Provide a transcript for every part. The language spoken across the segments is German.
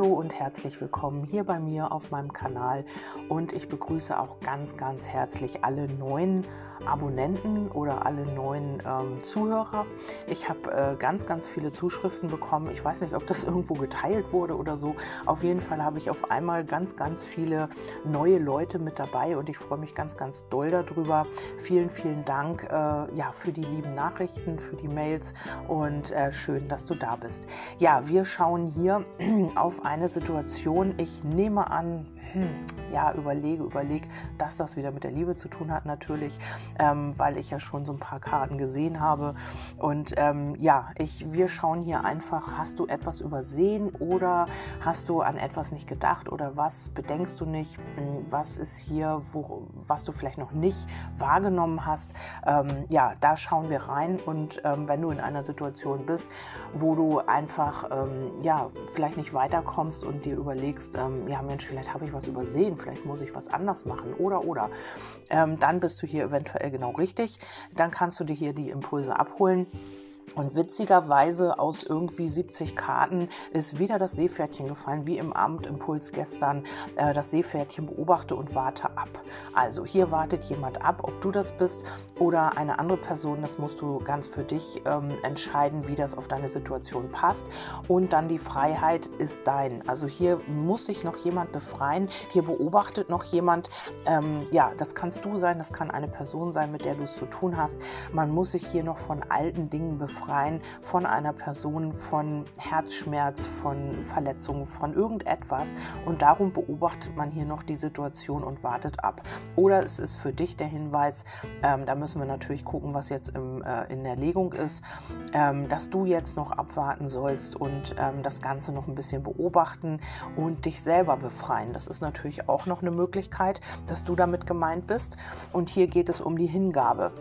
Hallo und herzlich willkommen hier bei mir auf meinem Kanal. Und ich begrüße auch ganz, ganz herzlich alle neuen Abonnenten oder alle neuen ähm, Zuhörer. Ich habe äh, ganz, ganz viele Zuschriften bekommen. Ich weiß nicht, ob das irgendwo geteilt wurde oder so. Auf jeden Fall habe ich auf einmal ganz, ganz viele neue Leute mit dabei und ich freue mich ganz, ganz doll darüber. Vielen, vielen Dank äh, ja, für die lieben Nachrichten, für die Mails und äh, schön, dass du da bist. Ja, wir schauen hier auf eine Situation. Ich nehme an, hm, ja, überlege, überlege, dass das wieder mit der Liebe zu tun hat natürlich ähm, weil ich ja schon so ein paar Karten gesehen habe. Und ähm, ja, ich, wir schauen hier einfach, hast du etwas übersehen oder hast du an etwas nicht gedacht oder was bedenkst du nicht? Hm, was ist hier, wo, was du vielleicht noch nicht wahrgenommen hast? Ähm, ja, da schauen wir rein und ähm, wenn du in einer Situation bist, wo du einfach ähm, ja vielleicht nicht weiterkommst und dir überlegst, ähm, ja Mensch, vielleicht habe ich was übersehen, vielleicht muss ich was anders machen oder oder, dann bist du hier eventuell aktuell genau richtig. Dann kannst du dir hier die Impulse abholen. Und witzigerweise aus irgendwie 70 Karten ist wieder das Seepferdchen gefallen, wie im Abendimpuls gestern. Äh, das Seepferdchen beobachte und warte ab. Also hier wartet jemand ab, ob du das bist oder eine andere Person. Das musst du ganz für dich ähm, entscheiden, wie das auf deine Situation passt. Und dann die Freiheit ist dein. Also hier muss sich noch jemand befreien. Hier beobachtet noch jemand. Ähm, ja, das kannst du sein, das kann eine Person sein, mit der du es zu tun hast. Man muss sich hier noch von alten Dingen befreien befreien von einer Person, von Herzschmerz, von Verletzungen, von irgendetwas. Und darum beobachtet man hier noch die Situation und wartet ab. Oder es ist für dich der Hinweis, ähm, da müssen wir natürlich gucken, was jetzt im, äh, in der Legung ist, ähm, dass du jetzt noch abwarten sollst und ähm, das Ganze noch ein bisschen beobachten und dich selber befreien. Das ist natürlich auch noch eine Möglichkeit, dass du damit gemeint bist. Und hier geht es um die Hingabe.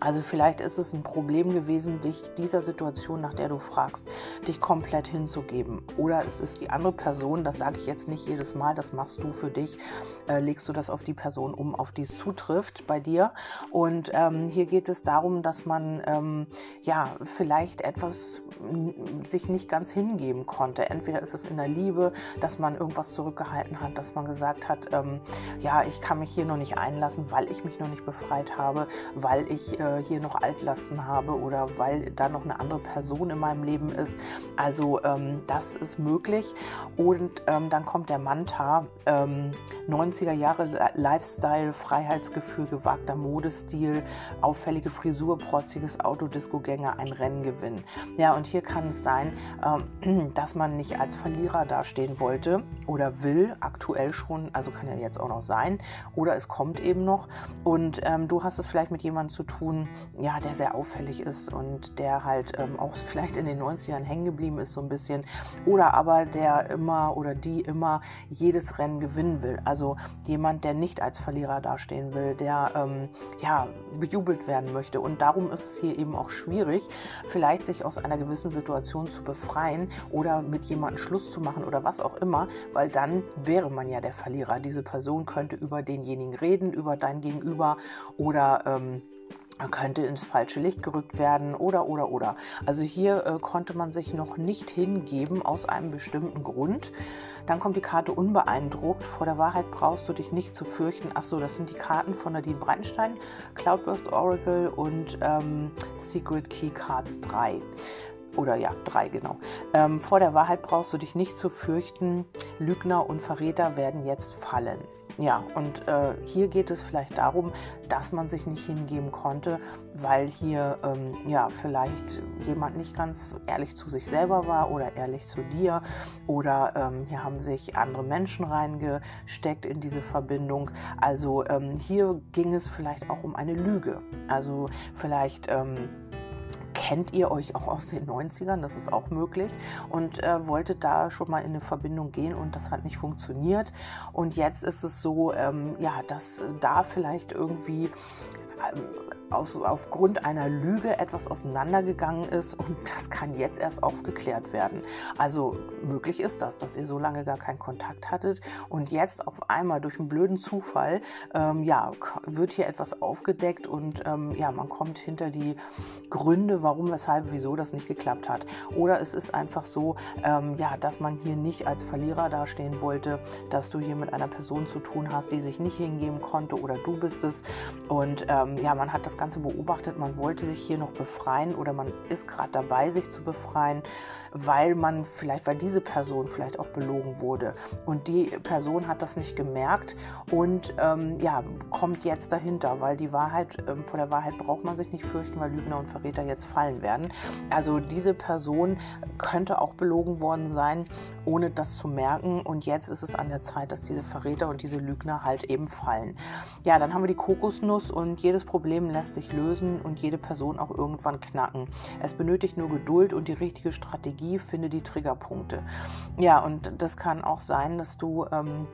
Also vielleicht ist es ein Problem gewesen, dich dieser Situation, nach der du fragst, dich komplett hinzugeben. Oder es ist die andere Person, das sage ich jetzt nicht jedes Mal, das machst du für dich, äh, legst du das auf die Person um, auf die es zutrifft bei dir. Und ähm, hier geht es darum, dass man ähm, ja vielleicht etwas sich nicht ganz hingeben konnte. Entweder ist es in der Liebe, dass man irgendwas zurückgehalten hat, dass man gesagt hat, ähm, ja, ich kann mich hier noch nicht einlassen, weil ich mich noch nicht befreit habe, weil ich äh, hier noch Altlasten habe oder weil da noch eine andere Person in meinem Leben ist. Also ähm, das ist möglich. Und ähm, dann kommt der Manta, 90er ähm, Jahre Lifestyle, Freiheitsgefühl, gewagter Modestil, auffällige Frisur, protziges Auto, Discogänger, ein Renngewinn. Ja, und hier kann es sein, ähm, dass man nicht als Verlierer dastehen wollte oder will, aktuell schon, also kann ja jetzt auch noch sein, oder es kommt eben noch. Und ähm, du hast es vielleicht mit jemandem zu tun, ja, der sehr auffällig ist und der halt ähm, auch vielleicht in den 90ern hängen geblieben ist, so ein bisschen. Oder aber der immer oder die immer jedes Rennen gewinnen will. Also jemand, der nicht als Verlierer dastehen will, der ähm, ja, bejubelt werden möchte. Und darum ist es hier eben auch schwierig, vielleicht sich aus einer gewissen Situation zu befreien oder mit jemandem Schluss zu machen oder was auch immer, weil dann wäre man ja der Verlierer. Diese Person könnte über denjenigen reden, über dein Gegenüber oder ähm, könnte ins falsche Licht gerückt werden oder oder oder. Also hier äh, konnte man sich noch nicht hingeben aus einem bestimmten Grund. Dann kommt die Karte unbeeindruckt. Vor der Wahrheit brauchst du dich nicht zu fürchten. Achso, das sind die Karten von Nadine Breitenstein, Cloudburst Oracle und ähm, Secret Key Cards 3 oder ja, drei genau. Ähm, vor der Wahrheit brauchst du dich nicht zu fürchten. Lügner und Verräter werden jetzt fallen. Ja, und äh, hier geht es vielleicht darum, dass man sich nicht hingeben konnte, weil hier ähm, ja vielleicht jemand nicht ganz ehrlich zu sich selber war oder ehrlich zu dir oder ähm, hier haben sich andere Menschen reingesteckt in diese Verbindung. Also ähm, hier ging es vielleicht auch um eine Lüge. Also vielleicht ähm, kennt ihr euch auch aus den 90ern, das ist auch möglich, und äh, wolltet da schon mal in eine Verbindung gehen und das hat nicht funktioniert. Und jetzt ist es so, ähm, ja, dass da vielleicht irgendwie aus, aufgrund einer Lüge etwas auseinandergegangen ist und das kann jetzt erst aufgeklärt werden. Also möglich ist das, dass ihr so lange gar keinen Kontakt hattet und jetzt auf einmal durch einen blöden Zufall ähm, ja, wird hier etwas aufgedeckt und ähm, ja, man kommt hinter die Gründe, warum, weshalb, wieso das nicht geklappt hat. Oder es ist einfach so, ähm, ja, dass man hier nicht als Verlierer dastehen wollte, dass du hier mit einer Person zu tun hast, die sich nicht hingeben konnte oder du bist es. Und ähm, ja, man hat das Ganze beobachtet, man wollte sich hier noch befreien oder man ist gerade dabei, sich zu befreien, weil man vielleicht, weil diese Person vielleicht auch belogen wurde. Und die Person hat das nicht gemerkt und ähm, ja, kommt jetzt dahinter, weil die Wahrheit, ähm, vor der Wahrheit braucht man sich nicht fürchten, weil Lügner und Verräter jetzt fallen werden. Also diese Person könnte auch belogen worden sein, ohne das zu merken. Und jetzt ist es an der Zeit, dass diese Verräter und diese Lügner halt eben fallen. Ja, dann haben wir die Kokosnuss und jedes Problem lässt sich lösen und jede Person auch irgendwann knacken. Es benötigt nur Geduld und die richtige Strategie, finde die Triggerpunkte. Ja, und das kann auch sein, dass du ähm,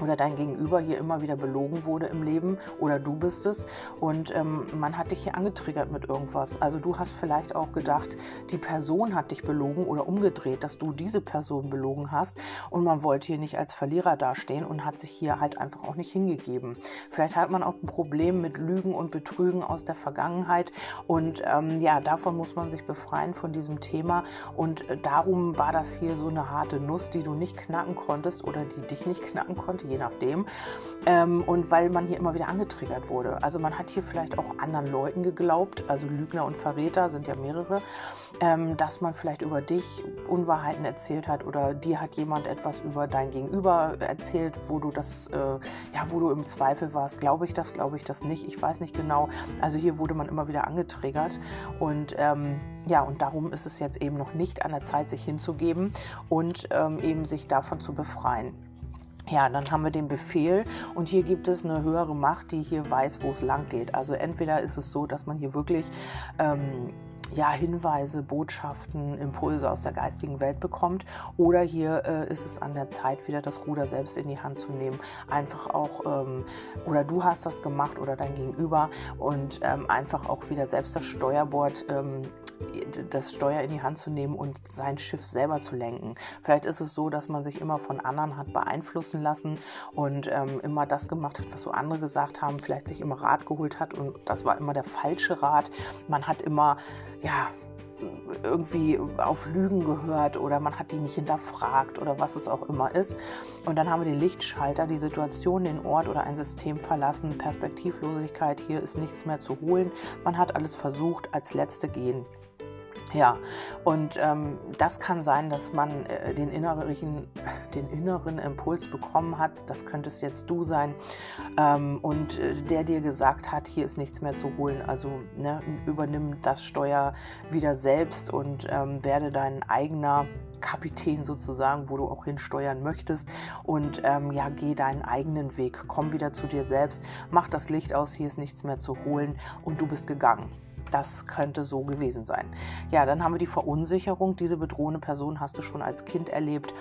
oder dein Gegenüber hier immer wieder belogen wurde im Leben oder du bist es. Und ähm, man hat dich hier angetriggert mit irgendwas. Also du hast vielleicht auch gedacht, die Person hat dich belogen oder umgedreht, dass du diese Person belogen hast. Und man wollte hier nicht als Verlierer dastehen und hat sich hier halt einfach auch nicht hingegeben. Vielleicht hat man auch ein Problem mit Lügen und Betrügen aus der Vergangenheit. Und ähm, ja, davon muss man sich befreien von diesem Thema. Und äh, darum war das hier so eine harte Nuss, die du nicht knacken konntest oder die dich nicht knacken konnte je nachdem. Ähm, und weil man hier immer wieder angetriggert wurde. Also man hat hier vielleicht auch anderen Leuten geglaubt, also Lügner und Verräter sind ja mehrere, ähm, dass man vielleicht über dich Unwahrheiten erzählt hat oder dir hat jemand etwas über dein Gegenüber erzählt, wo du das, äh, ja, wo du im Zweifel warst, glaube ich das, glaube ich das nicht, ich weiß nicht genau. Also hier wurde man immer wieder angetriggert und ähm, ja, und darum ist es jetzt eben noch nicht an der Zeit, sich hinzugeben und ähm, eben sich davon zu befreien. Ja, dann haben wir den Befehl und hier gibt es eine höhere Macht, die hier weiß, wo es lang geht. Also entweder ist es so, dass man hier wirklich ähm, ja, Hinweise, Botschaften, Impulse aus der geistigen Welt bekommt. Oder hier äh, ist es an der Zeit, wieder das Ruder selbst in die Hand zu nehmen. Einfach auch, ähm, oder du hast das gemacht oder dein Gegenüber und ähm, einfach auch wieder selbst das Steuerbord ähm, das Steuer in die Hand zu nehmen und sein Schiff selber zu lenken. Vielleicht ist es so, dass man sich immer von anderen hat beeinflussen lassen und ähm, immer das gemacht hat, was so andere gesagt haben, vielleicht sich immer Rat geholt hat und das war immer der falsche Rat. Man hat immer, ja, irgendwie auf Lügen gehört oder man hat die nicht hinterfragt oder was es auch immer ist. Und dann haben wir den Lichtschalter, die Situation, den Ort oder ein System verlassen, Perspektivlosigkeit, hier ist nichts mehr zu holen. Man hat alles versucht, als Letzte gehen. Ja, und ähm, das kann sein, dass man äh, den, inneren, den inneren Impuls bekommen hat, das könntest jetzt du sein, ähm, und äh, der dir gesagt hat, hier ist nichts mehr zu holen. Also ne, übernimm das Steuer wieder selbst und ähm, werde dein eigener Kapitän sozusagen, wo du auch hinsteuern möchtest. Und ähm, ja, geh deinen eigenen Weg, komm wieder zu dir selbst, mach das Licht aus, hier ist nichts mehr zu holen. Und du bist gegangen das könnte so gewesen sein. Ja, dann haben wir die Verunsicherung. Diese bedrohende Person hast du schon als Kind erlebt.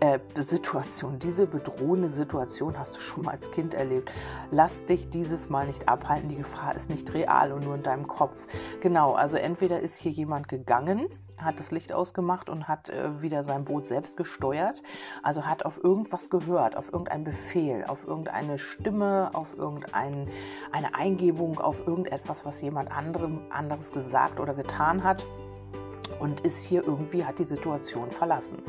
Äh, Situation, diese bedrohende Situation hast du schon mal als Kind erlebt. Lass dich dieses Mal nicht abhalten. Die Gefahr ist nicht real und nur in deinem Kopf. Genau, also entweder ist hier jemand gegangen, hat das Licht ausgemacht und hat äh, wieder sein Boot selbst gesteuert. Also hat auf irgendwas gehört, auf irgendeinen Befehl, auf irgendeine Stimme, auf irgendeine Eingebung, auf irgendetwas, was jemand anderem, anderes gesagt oder getan hat und ist hier irgendwie, hat die Situation verlassen.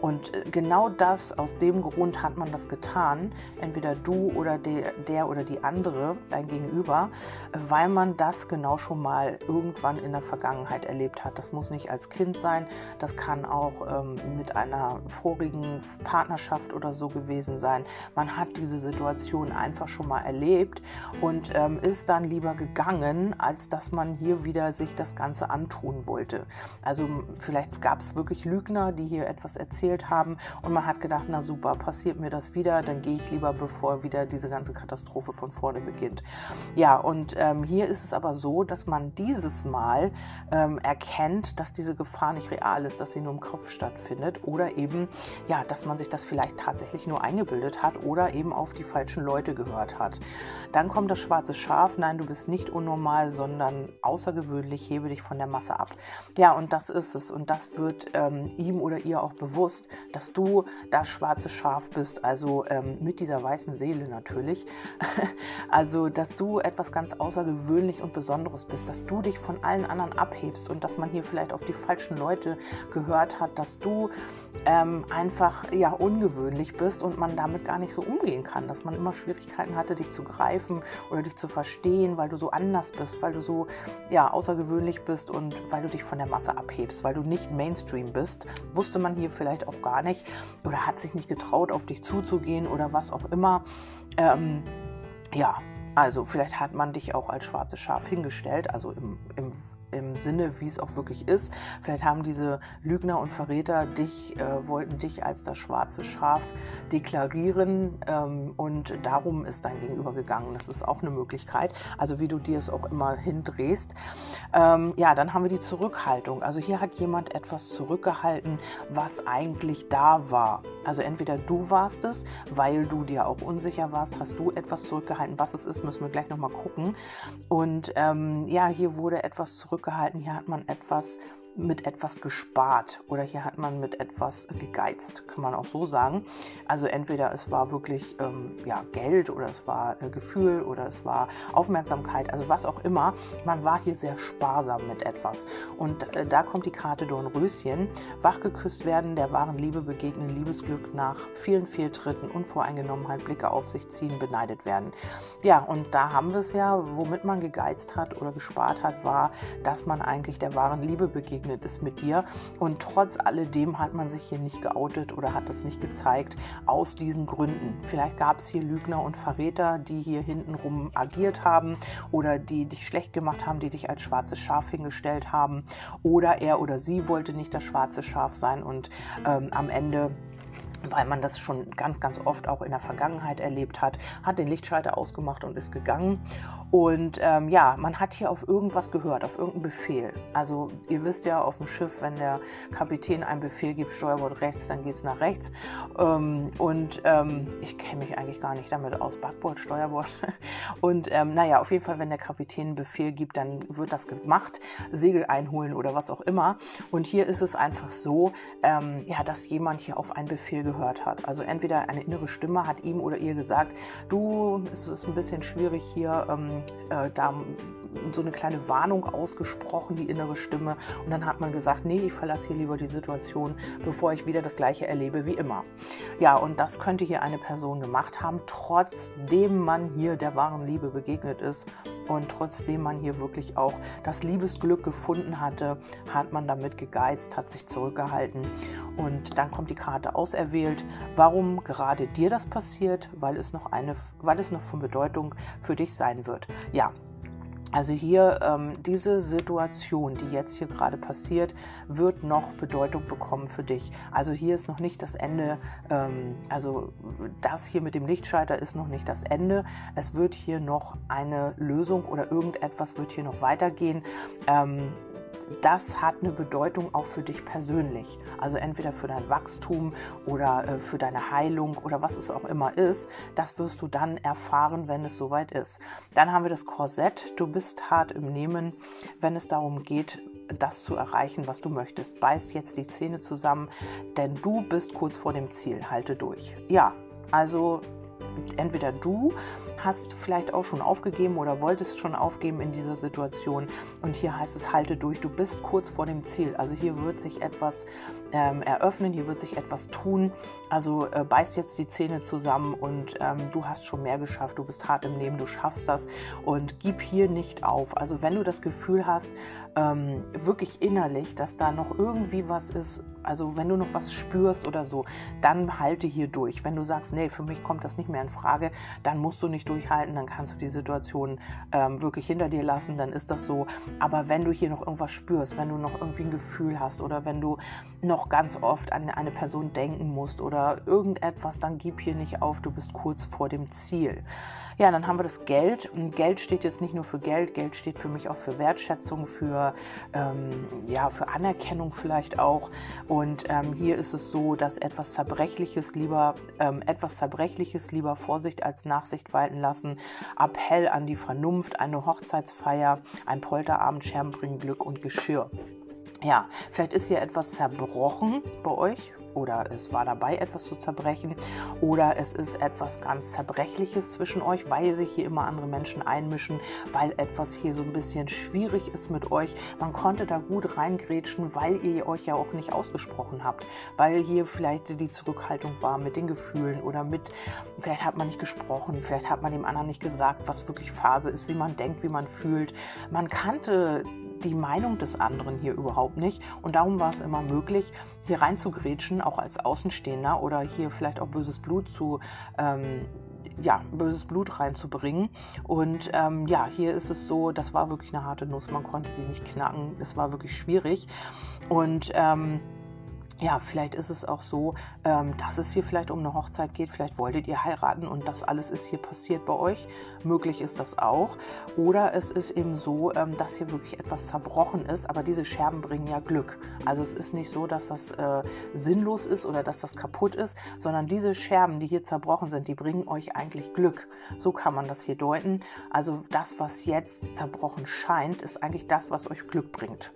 Und äh, genau das, aus dem Grund hat man das getan, entweder du oder der, der oder die andere, dein Gegenüber, weil man das genau schon mal irgendwann in der Vergangenheit erlebt hat. Das muss nicht als Kind sein, das kann auch ähm, mit einer vorigen Partnerschaft oder so gewesen sein. Man hat diese Situation einfach schon mal erlebt und ähm, ist dann lieber gegangen, als dass man hier wieder sich das Ganze antun wollte. Also vielleicht gab es wirklich Lügner, die hier etwas erzählt haben und man hat gedacht, na super, passiert mir das wieder, dann gehe ich lieber, bevor wieder diese ganze Katastrophe von vorne beginnt. Ja, und ähm, hier ist es aber so, dass man dieses Mal ähm, erkennt, dass diese Gefahr nicht real ist, dass sie nur im Kopf stattfindet oder eben, ja, dass man sich das vielleicht tatsächlich nur eingebildet hat oder eben auf die falschen Leute gehört hat. Dann kommt das schwarze Schaf, nein, du bist nicht unnormal, sondern außergewöhnlich, hebe dich von der Masse ab. Ja, und das ist es. Und das wird ähm, ihm oder ihr auch bewusst, dass du das schwarze Schaf bist, also ähm, mit dieser weißen Seele natürlich. also, dass du etwas ganz außergewöhnlich und Besonderes bist, dass du dich von allen anderen abhebst. Und dass man hier vielleicht auf die falschen Leute gehört hat, dass du ähm, einfach ja ungewöhnlich bist und man damit gar nicht so umgehen kann, dass man immer Schwierigkeiten hatte, dich zu greifen oder dich zu verstehen, weil du so anders bist, weil du so ja außergewöhnlich bist und weil du dich von der Masse abhebst, weil du nicht Mainstream bist, wusste man hier vielleicht auch gar nicht oder hat sich nicht getraut, auf dich zuzugehen oder was auch immer. Ähm, ja, also vielleicht hat man dich auch als schwarzes Schaf hingestellt, also im, im im Sinne, wie es auch wirklich ist. Vielleicht haben diese Lügner und Verräter dich, äh, wollten dich als das schwarze Schaf deklarieren ähm, und darum ist dein Gegenüber gegangen. Das ist auch eine Möglichkeit. Also wie du dir es auch immer hindrehst. Ähm, ja, dann haben wir die Zurückhaltung. Also hier hat jemand etwas zurückgehalten, was eigentlich da war. Also entweder du warst es, weil du dir auch unsicher warst, hast du etwas zurückgehalten. Was es ist, müssen wir gleich nochmal gucken. Und ähm, ja, hier wurde etwas zurückgehalten zurückgehalten, hier hat man etwas mit etwas gespart oder hier hat man mit etwas gegeizt, kann man auch so sagen. Also entweder es war wirklich ähm, ja, Geld oder es war äh, Gefühl oder es war Aufmerksamkeit, also was auch immer. Man war hier sehr sparsam mit etwas. Und äh, da kommt die Karte Dornröschen. Wachgeküsst werden, der wahren Liebe begegnen, Liebesglück nach vielen Fehltritten, Unvoreingenommenheit, Blicke auf sich ziehen, beneidet werden. Ja, und da haben wir es ja, womit man gegeizt hat oder gespart hat, war, dass man eigentlich der wahren Liebe begegnet begegnet ist mit dir. Und trotz alledem hat man sich hier nicht geoutet oder hat es nicht gezeigt aus diesen Gründen. Vielleicht gab es hier Lügner und Verräter, die hier hintenrum agiert haben oder die dich schlecht gemacht haben, die dich als schwarzes Schaf hingestellt haben. Oder er oder sie wollte nicht das schwarze Schaf sein und ähm, am Ende weil man das schon ganz, ganz oft auch in der Vergangenheit erlebt hat, hat den Lichtschalter ausgemacht und ist gegangen. Und ähm, ja, man hat hier auf irgendwas gehört, auf irgendeinen Befehl. Also ihr wisst ja, auf dem Schiff, wenn der Kapitän einen Befehl gibt, Steuerbord rechts, dann geht es nach rechts. Ähm, und ähm, ich kenne mich eigentlich gar nicht damit aus, Backbord, Steuerbord. Und ähm, naja, auf jeden Fall, wenn der Kapitän einen Befehl gibt, dann wird das gemacht, Segel einholen oder was auch immer. Und hier ist es einfach so, ähm, ja, dass jemand hier auf einen Befehl gehört hat. Also entweder eine innere Stimme hat ihm oder ihr gesagt, du, es ist ein bisschen schwierig hier, ähm, äh, da so eine kleine Warnung ausgesprochen, die innere Stimme. Und dann hat man gesagt, nee, ich verlasse hier lieber die Situation, bevor ich wieder das gleiche erlebe wie immer. Ja, und das könnte hier eine Person gemacht haben, trotzdem man hier der wahren Liebe begegnet ist und trotzdem man hier wirklich auch das Liebesglück gefunden hatte, hat man damit gegeizt, hat sich zurückgehalten. Und dann kommt die Karte auserwählt. Warum gerade dir das passiert? Weil es noch eine, weil es noch von Bedeutung für dich sein wird. Ja, also hier ähm, diese Situation, die jetzt hier gerade passiert, wird noch Bedeutung bekommen für dich. Also hier ist noch nicht das Ende, ähm, also das hier mit dem Lichtschalter ist noch nicht das Ende. Es wird hier noch eine Lösung oder irgendetwas wird hier noch weitergehen. Ähm, das hat eine Bedeutung auch für dich persönlich. Also entweder für dein Wachstum oder äh, für deine Heilung oder was es auch immer ist. Das wirst du dann erfahren, wenn es soweit ist. Dann haben wir das Korsett. Du bist hart im Nehmen, wenn es darum geht, das zu erreichen, was du möchtest. Beiß jetzt die Zähne zusammen, denn du bist kurz vor dem Ziel. Halte durch. Ja, also entweder du hast vielleicht auch schon aufgegeben oder wolltest schon aufgeben in dieser Situation. Und hier heißt es, halte durch, du bist kurz vor dem Ziel. Also hier wird sich etwas ähm, eröffnen, hier wird sich etwas tun. Also äh, beiß jetzt die Zähne zusammen und ähm, du hast schon mehr geschafft, du bist hart im Leben, du schaffst das und gib hier nicht auf. Also wenn du das Gefühl hast, ähm, wirklich innerlich, dass da noch irgendwie was ist, also wenn du noch was spürst oder so, dann halte hier durch. Wenn du sagst, nee, für mich kommt das nicht mehr in Frage, dann musst du nicht durchhalten, dann kannst du die Situation ähm, wirklich hinter dir lassen, dann ist das so. Aber wenn du hier noch irgendwas spürst, wenn du noch irgendwie ein Gefühl hast oder wenn du noch ganz oft an eine Person denken musst oder irgendetwas, dann gib hier nicht auf, du bist kurz vor dem Ziel. Ja, dann haben wir das Geld. Geld steht jetzt nicht nur für Geld, Geld steht für mich auch für Wertschätzung, für, ähm, ja, für Anerkennung vielleicht auch. Und ähm, hier ist es so, dass etwas Zerbrechliches lieber, ähm, etwas Zerbrechliches lieber Vorsicht als Nachsicht walten lassen. Appell an die Vernunft, eine Hochzeitsfeier, ein Polterabend, Scherben bringen Glück und Geschirr. Ja, vielleicht ist hier etwas zerbrochen bei euch oder es war dabei, etwas zu zerbrechen oder es ist etwas ganz Zerbrechliches zwischen euch, weil sich hier immer andere Menschen einmischen, weil etwas hier so ein bisschen schwierig ist mit euch. Man konnte da gut reingrätschen, weil ihr euch ja auch nicht ausgesprochen habt, weil hier vielleicht die Zurückhaltung war mit den Gefühlen oder mit, vielleicht hat man nicht gesprochen, vielleicht hat man dem anderen nicht gesagt, was wirklich Phase ist, wie man denkt, wie man fühlt. Man kannte die Meinung des anderen hier überhaupt nicht. Und darum war es immer möglich, hier reinzugrätschen, auch als Außenstehender oder hier vielleicht auch böses Blut zu. Ähm, ja, böses Blut reinzubringen. Und ähm, ja, hier ist es so, das war wirklich eine harte Nuss. Man konnte sie nicht knacken. Es war wirklich schwierig. Und ähm, ja, vielleicht ist es auch so, ähm, dass es hier vielleicht um eine Hochzeit geht. Vielleicht wolltet ihr heiraten und das alles ist hier passiert bei euch. Möglich ist das auch. Oder es ist eben so, ähm, dass hier wirklich etwas zerbrochen ist. Aber diese Scherben bringen ja Glück. Also es ist nicht so, dass das äh, sinnlos ist oder dass das kaputt ist, sondern diese Scherben, die hier zerbrochen sind, die bringen euch eigentlich Glück. So kann man das hier deuten. Also das, was jetzt zerbrochen scheint, ist eigentlich das, was euch Glück bringt.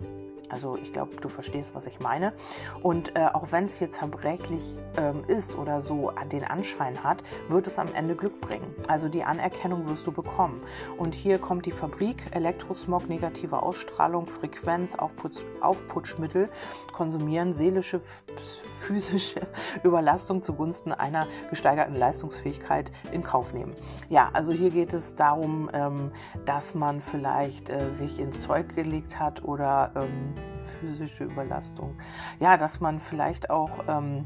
Also ich glaube, du verstehst, was ich meine. Und äh, auch wenn es hier zerbrechlich ähm, ist oder so den Anschein hat, wird es am Ende Glück bringen. Also die Anerkennung wirst du bekommen. Und hier kommt die Fabrik, Elektrosmog, negative Ausstrahlung, Frequenz, Aufputsch, Aufputschmittel, konsumieren, seelische, physische Überlastung zugunsten einer gesteigerten Leistungsfähigkeit in Kauf nehmen. Ja, also hier geht es darum, ähm, dass man vielleicht äh, sich ins Zeug gelegt hat oder ähm, physische Überlastung. Ja, dass man vielleicht auch ähm,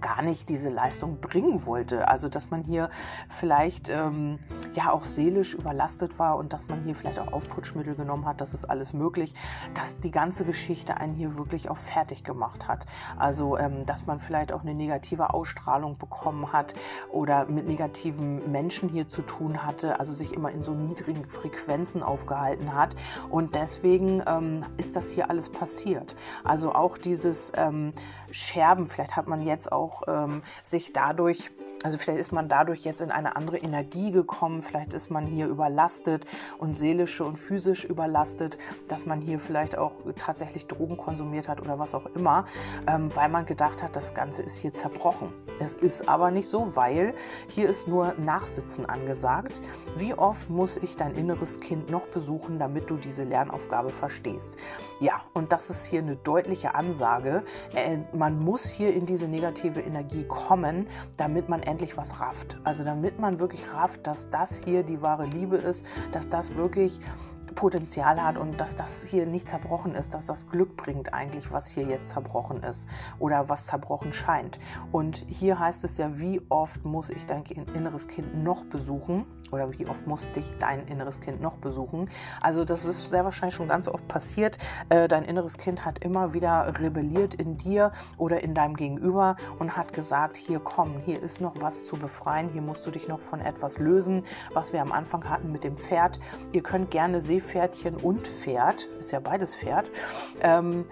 gar nicht diese Leistung bringen wollte. Also dass man hier vielleicht ähm, ja auch seelisch überlastet war und dass man hier vielleicht auch Aufputschmittel genommen hat, das ist alles möglich, dass die ganze Geschichte einen hier wirklich auch fertig gemacht hat. Also ähm, dass man vielleicht auch eine negative Ausstrahlung bekommen hat oder mit negativen Menschen hier zu tun hatte, also sich immer in so niedrigen Frequenzen aufgehalten hat und deswegen ähm, ist das hier alles passiert. Also auch dieses ähm, Scherben, vielleicht hat man jetzt auch ähm, sich dadurch also vielleicht ist man dadurch jetzt in eine andere Energie gekommen, vielleicht ist man hier überlastet und seelische und physisch überlastet, dass man hier vielleicht auch tatsächlich Drogen konsumiert hat oder was auch immer, ähm, weil man gedacht hat, das Ganze ist hier zerbrochen. Es ist aber nicht so, weil hier ist nur Nachsitzen angesagt. Wie oft muss ich dein inneres Kind noch besuchen, damit du diese Lernaufgabe verstehst? Ja, und das ist hier eine deutliche Ansage. Äh, man muss hier in diese negative Energie kommen, damit man endlich was rafft. Also damit man wirklich rafft, dass das hier die wahre Liebe ist, dass das wirklich Potenzial hat und dass das hier nicht zerbrochen ist, dass das Glück bringt eigentlich, was hier jetzt zerbrochen ist oder was zerbrochen scheint. Und hier heißt es ja, wie oft muss ich dein inneres Kind noch besuchen oder wie oft muss dich dein inneres Kind noch besuchen. Also das ist sehr wahrscheinlich schon ganz oft passiert. Äh, dein inneres Kind hat immer wieder rebelliert in dir oder in deinem Gegenüber und hat gesagt, hier komm, hier ist noch was zu befreien, hier musst du dich noch von etwas lösen, was wir am Anfang hatten mit dem Pferd. Ihr könnt gerne Seefahrt Seepferdchen und Pferd, ist ja beides Pferd, ähm,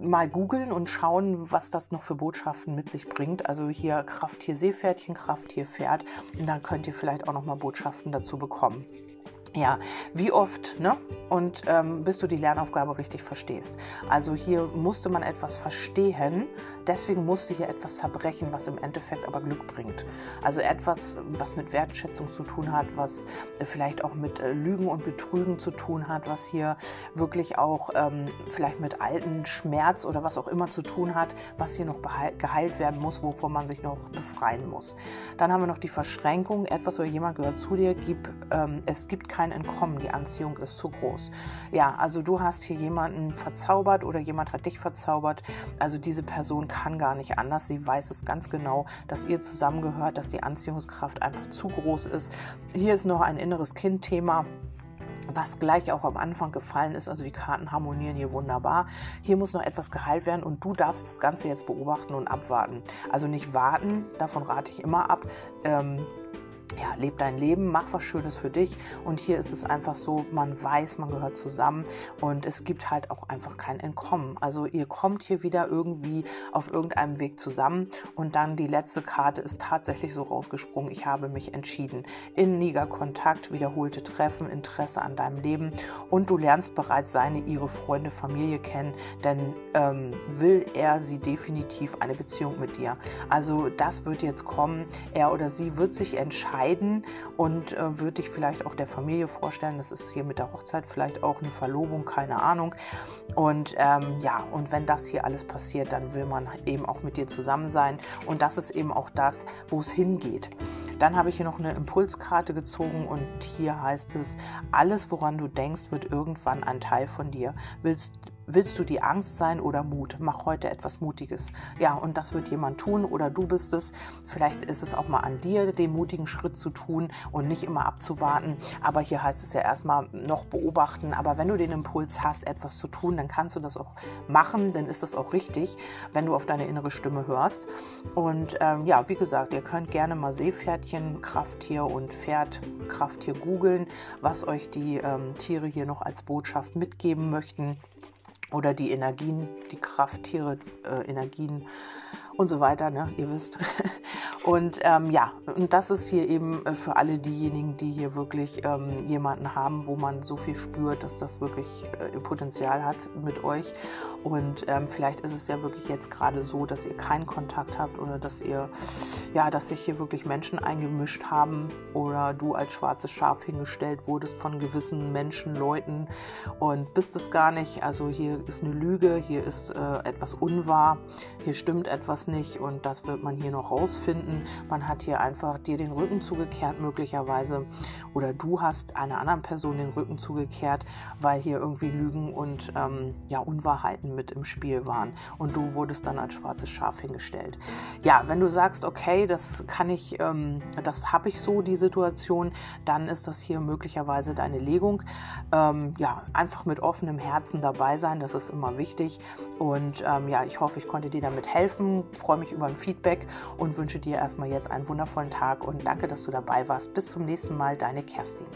mal googeln und schauen, was das noch für Botschaften mit sich bringt. Also hier Krafttier Seepferdchen, Krafttier Pferd. Und dann könnt ihr vielleicht auch noch mal Botschaften dazu bekommen. Ja, wie oft, ne? Und ähm, bis du die Lernaufgabe richtig verstehst. Also hier musste man etwas verstehen, deswegen musste hier etwas zerbrechen, was im Endeffekt aber Glück bringt. Also etwas, was mit Wertschätzung zu tun hat, was äh, vielleicht auch mit äh, Lügen und Betrügen zu tun hat, was hier wirklich auch ähm, vielleicht mit alten Schmerz oder was auch immer zu tun hat, was hier noch geheilt werden muss, wovon man sich noch befreien muss. Dann haben wir noch die Verschränkung, etwas oder jemand gehört zu dir, gib, ähm, es gibt kein Entkommen, die Anziehung ist zu groß. Ja, also du hast hier jemanden verzaubert oder jemand hat dich verzaubert, also diese Person kann kann gar nicht anders. Sie weiß es ganz genau, dass ihr zusammengehört, dass die Anziehungskraft einfach zu groß ist. Hier ist noch ein inneres Kind-Thema was gleich auch am Anfang gefallen ist. Also die Karten harmonieren hier wunderbar. Hier muss noch etwas geheilt werden und du darfst das Ganze jetzt beobachten und abwarten. Also nicht warten, davon rate ich immer ab. Ähm, ja, leb dein Leben, mach was Schönes für dich. Und hier ist es einfach so, man weiß, man gehört zusammen und es gibt halt auch einfach kein Entkommen. Also ihr kommt hier wieder irgendwie auf irgendeinem Weg zusammen und dann die letzte Karte ist tatsächlich so rausgesprungen. Ich habe mich entschieden. Inniger Kontakt, wiederholte Treffen, Interesse an deinem Leben und du lernst bereits seine, ihre Freunde, Familie kennen, denn ähm, will er sie definitiv eine Beziehung mit dir. Also das wird jetzt kommen. Er oder sie wird sich entscheiden entscheiden und äh, würde dich vielleicht auch der Familie vorstellen. Das ist hier mit der Hochzeit vielleicht auch eine Verlobung, keine Ahnung. Und ähm, ja, und wenn das hier alles passiert, dann will man eben auch mit dir zusammen sein. Und das ist eben auch das, wo es hingeht. Dann habe ich hier noch eine Impulskarte gezogen und hier heißt es, alles, woran du denkst, wird irgendwann ein Teil von dir. Willst, Willst du die Angst sein oder Mut? Mach heute etwas Mutiges. Ja, und das wird jemand tun oder du bist es. Vielleicht ist es auch mal an dir, den mutigen Schritt zu tun und nicht immer abzuwarten. Aber hier heißt es ja erstmal noch beobachten. Aber wenn du den Impuls hast, etwas zu tun, dann kannst du das auch machen. Dann ist das auch richtig, wenn du auf deine innere Stimme hörst. Und ähm, ja, wie gesagt, ihr könnt gerne mal Seepferdchen, Krafttier und Pferd, Krafttier googeln, was euch die ähm, Tiere hier noch als Botschaft mitgeben möchten oder die Energien, die Krafttiere, äh, Energien und so weiter, ne? ihr wisst. Und ähm, ja, und das ist hier eben äh, für alle diejenigen, die hier wirklich ähm, jemanden haben, wo man so viel spürt, dass das wirklich äh, Potenzial hat mit euch. Und ähm, vielleicht ist es ja wirklich jetzt gerade so, dass ihr keinen Kontakt habt oder dass ihr, ja, dass sich hier wirklich Menschen eingemischt haben oder du als schwarzes Schaf hingestellt wurdest von gewissen Menschen, Leuten und bist es gar nicht. Also hier ist eine Lüge, hier ist äh, etwas unwahr, hier stimmt etwas nicht und das wird man hier noch rausfinden man hat hier einfach dir den Rücken zugekehrt möglicherweise oder du hast einer anderen Person den Rücken zugekehrt, weil hier irgendwie Lügen und ähm, ja, Unwahrheiten mit im Spiel waren und du wurdest dann als schwarzes Schaf hingestellt. Ja, wenn du sagst, okay, das kann ich, ähm, das habe ich so, die Situation, dann ist das hier möglicherweise deine Legung. Ähm, ja, einfach mit offenem Herzen dabei sein, das ist immer wichtig. Und ähm, ja, ich hoffe, ich konnte dir damit helfen freue mich über ein Feedback und wünsche dir erstmal jetzt einen wundervollen Tag und danke, dass du dabei warst. Bis zum nächsten Mal, deine Kerstin.